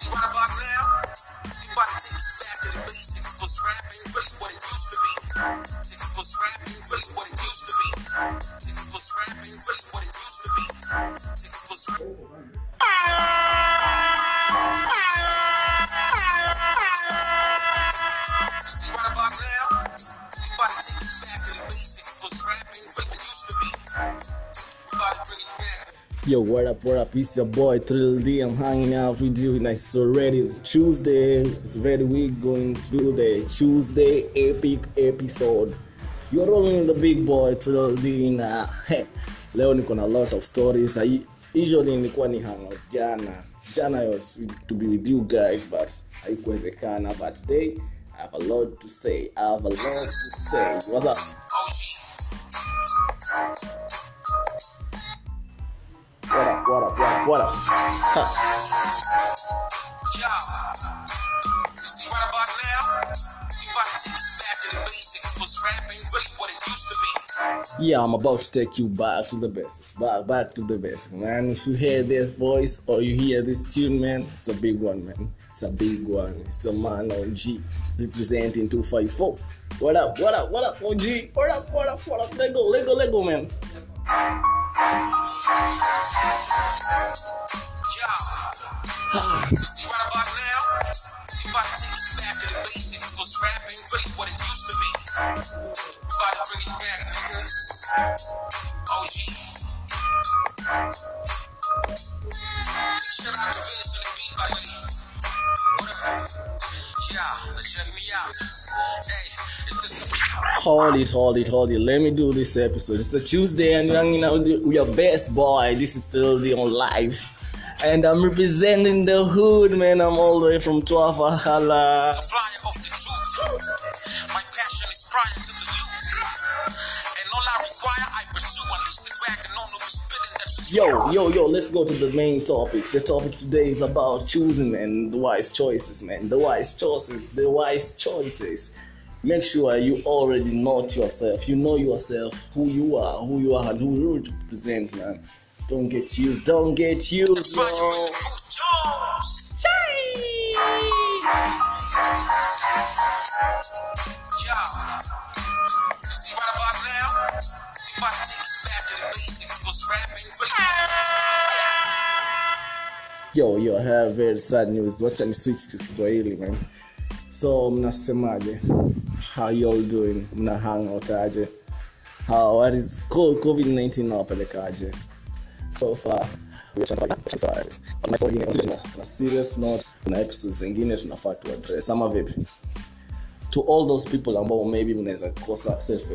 Squad Box Live. Yo, what up, what up? It's your boy Thrill D. I'm hanging out with you. And it's already Tuesday. It's very week going through the Tuesday epic episode. You're rolling with the big boy Thrill D na leo niko na lot of stories. I usually nilikuwa ni hangout jana. Jana I was to be with you guys but haikuwezekana. But today I have a lot to say. I have a lot to say. What's up? What up, what up, what up? Huh. Yo, see right about now, you about to take you back to the basics. Was rapping really what it used to be? Yeah, I'm about to take you back to the basics. Back, back to the basics, man. If you hear this voice or you hear this tune, man, it's a big one, man. It's a big one. It's a man on G representing 254. What up, what up, what up, OG? What up, what up, what up? Lego, Lego, Lego, man. Yo, you see right about now, you about to take you back to the basics. Was rapping really what it used to be? Hold it, hold it, hold it. Let me do this episode. It's a Tuesday and out with your best boy. This is still the on live. And I'm representing the hood, man. I'm all the way from Tuafa Hala. supplier of the truth. My passion is prior to the loot. And all I require, I pursue. Unleash the dragon on the spitting that Yo, yo, yo, let's go to the main topic. The topic today is about choosing and the wise choices, man. The wise choices, the wise choices. Make sure you already know yourself. You know yourself, who you are, who you are, and who you represent, man. Don't get used. Don't get used, yo. the boot Jones. Yo, you see right about now, we about to take you back to the basics. Was rapping really Yo, yo, I have very sad news. Wacha ni switch to Kiswahili, man. So, mnasemaje? How y'all doing? Mna hang out aje? How, what is COVID-19 nawapelekaje? So far, zingine tunafaa tu ama vipi? to all those people ambao maybe mnaweza kosa self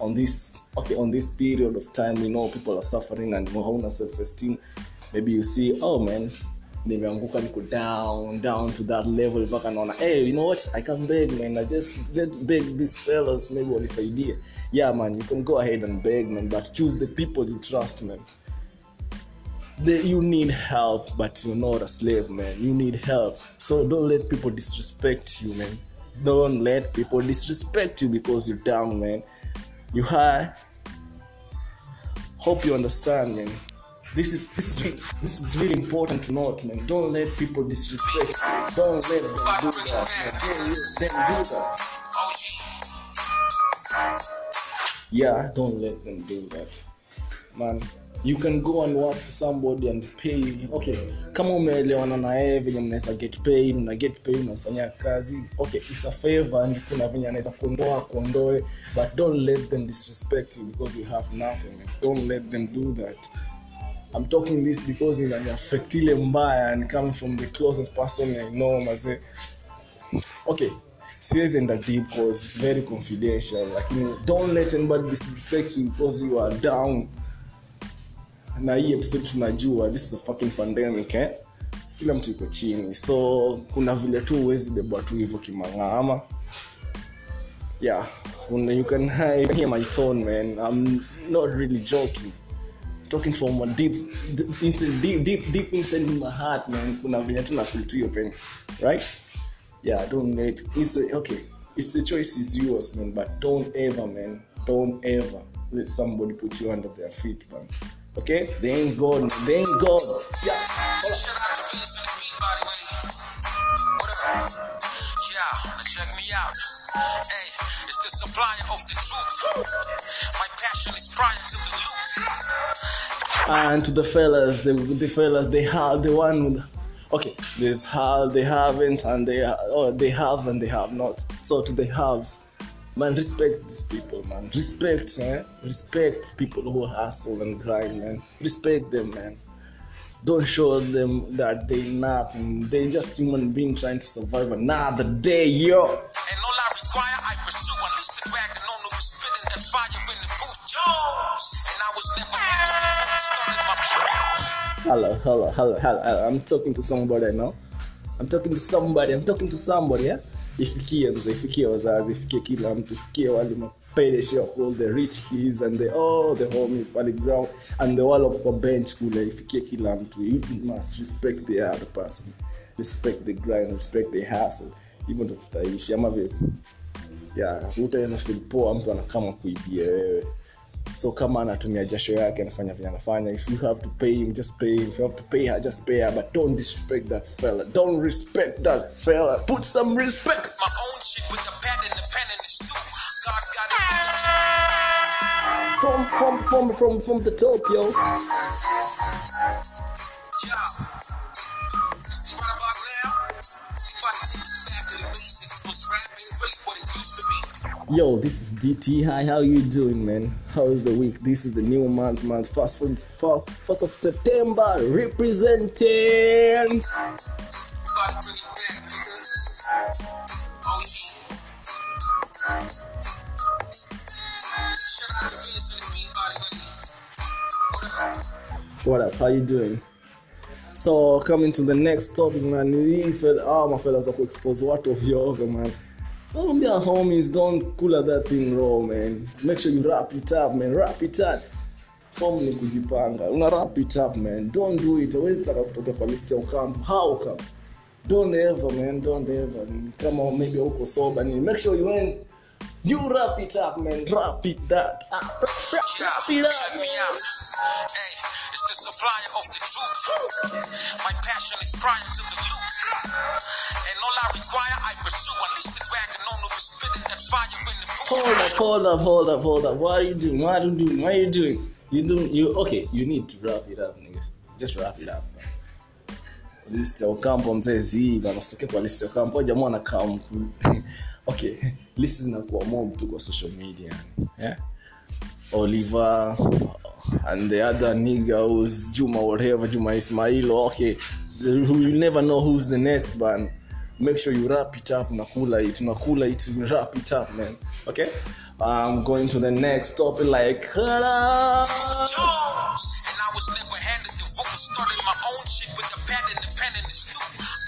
on this okay on this period of time we know people are suffering and hauna self maybe you see oh man nimeanguka niko down down to that level mpaka naona hey you know what? I can beg man. I just let beg these fellows maybe wanisaidie. Yeah man you can go ahead and beg man but choose the people you trust man. The, you need help but you're not a slave man. You need help. So don't let people disrespect you man. Don't let people disrespect you because you're down man. You high hope you understand man this is this is this is really important to note man. Don't let people disrespect. Don't let them do that man. don't let them do that. Yeah don't let them do that. Man you can go and watch somebody and pay. Okay kama umeelewana na venye mnaweza get paid mna get paid unafanya kazi. Okay it's a favor and kuna venye anaweza kuondoa kuondoe but don't let them disrespect you because you have nothing don't let them do that i'm talking this because inaniaffect ile mbaya and coming from the closest person i know mazee okay siwezi enda deep cause it's very confidential lakini don't let anybody disrespect you because you are down. Na hii episode tunajua this is a fucking pandemic eh? kila mtu iko chini so kuna vile tu huwezi beba tu hivyo kimang'ama. Yeah you can hear my tone man i'm not really joking talking from a deep deep deep, deep, deep inside in my heart man right yeah don't let it's a, okay it's the choice is yours man but don't ever man don't ever let somebody put you under their feet man okay they ain't god man. they ain't god yeah check me out. Hey, it's the supplier of the truth. My passion is prior to the. And to the fellas the, the fellas they have the one with okay there's how they haven't and they oh they have and they have not. So to the haves man respect these people man. Respect eh? respect people who hustle and grind man. Respect them man. Don't show them that they nothing they just human being trying to survive another day yo hello hello hello hello. I'm talking to somebody now i'm talking to somebody i'm talking to somebody yeah? ifikie mzee ifikie wazazi ifikie kila mtu ifikie wale mapele all the rich kids and the all the homies pale ground and the wall of the bench kule ifikie kila mtu. You must respect the other person. Respect the grind respect the hustle. Hivyo ndo tutaishi ama vipi? Yeah utaweza feel poa mtu anakama kuibia wewe so kama anatumia jasho yake anafanya vile anafanya. If you have to pay him just pay him. If you have to pay her just pay her. But don't disrespect that fella. Don't respect that fella. Put some respect. My own shit with the pen and the pen and the stool. God got it. From from from from from the top yo yo this is dt hi how you doing man how is the week this is the new month month first of- first of september representing What up? How you doing? So coming to the next topic man, hii fel- ah mafellas za kuexpose watu ovyo ovyo man. Don't be a homies, don't cool at that thing raw man. Make sure you wrap it up man, wrap it up. Form ni kujipanga. Una wrap it up man. Don't do it. Always taka kutoka kwa list ya Ocampo. How come? Don't ever man, don't ever. Kama maybe uko sober ni make sure you ain't you wrap it up man, wrap it up. Wrap, wrap, wrap it up. man. Hey, it's the supplier of the truth. My passion is prior to the loot. And all I require, I pursue. Hold up, hold up, hold up, hold up. What are you doing? What are you doing? What are you doing? You doing you okay, you need to wrap it up, nigga. Just wrap it up. List ya Ocampo mzee zii bana usitoke kwa list ya Ocampo jamaa anakaa mku. okay, list zinakuwa mob tu kwa social media. Yeah. Oliver and the other nigga who's Juma whatever, Juma Ismail. Okay, you never know who's the next man. Make sure you wrap it up, nakula it, nakula it, wrap it up, man. Okay, I'm going to the next topic. Like! Jones. And I was never handed the vote. Started my own shit with the pad and the pen and the.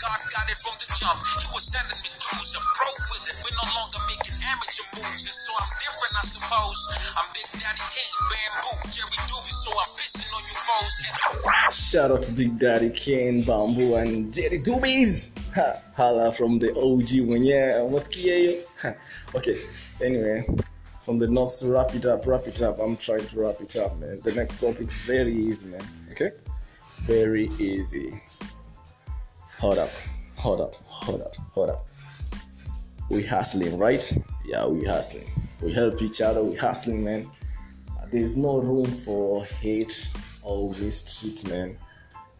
God got it from the jump. He was sending me clues. A pro with it. We're no longer making amateur moves. And so I'm different, I suppose. I'm Big Daddy Kane, Bamboo, Jerry Doobie. So I'm pissing on you foes. Shout out to Big Daddy Kane, Bamboo, and Jerry Doobies. Ha, Hala from the OG mwenyewe. Umesikia hiyo? Okay, anyway, from the notes wrap it up, wrap it up. I'm trying to wrap it up, man. The next topic is very easy, man. Okay? Very easy. Hold up, hold up, hold up, hold up. We hustling, right? Yeah, we hustling. We help each other, we hustling, man. There's no room for hate or mistreatment.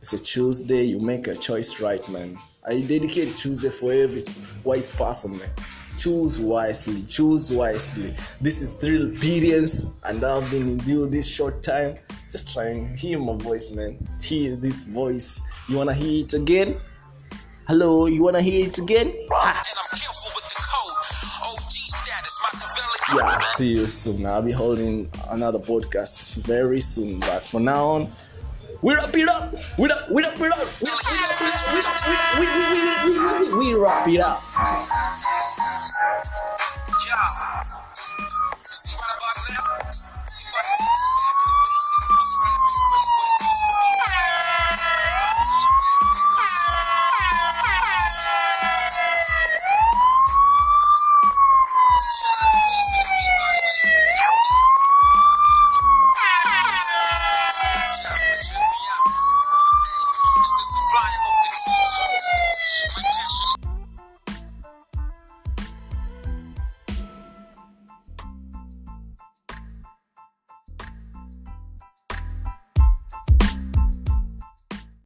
it's a tuesday. You make a choice right man. I dedicate tuesday for every wise person man. Choose wisely. Choose wisely. This is thrill experience and i've been in you this short time. Just try and hear my voice man. Hear this voice. You wanna hear it again hello you wanna hear it again Ah. I'm careful with the code. OG status, Machiavelli. yeah I'll see you soon i'll be holding another podcast very soon but for now on we wrap it up we wrap we wrap we wrap we wrap we wrap we wrap we wrap we wrap we wrap we wrap it up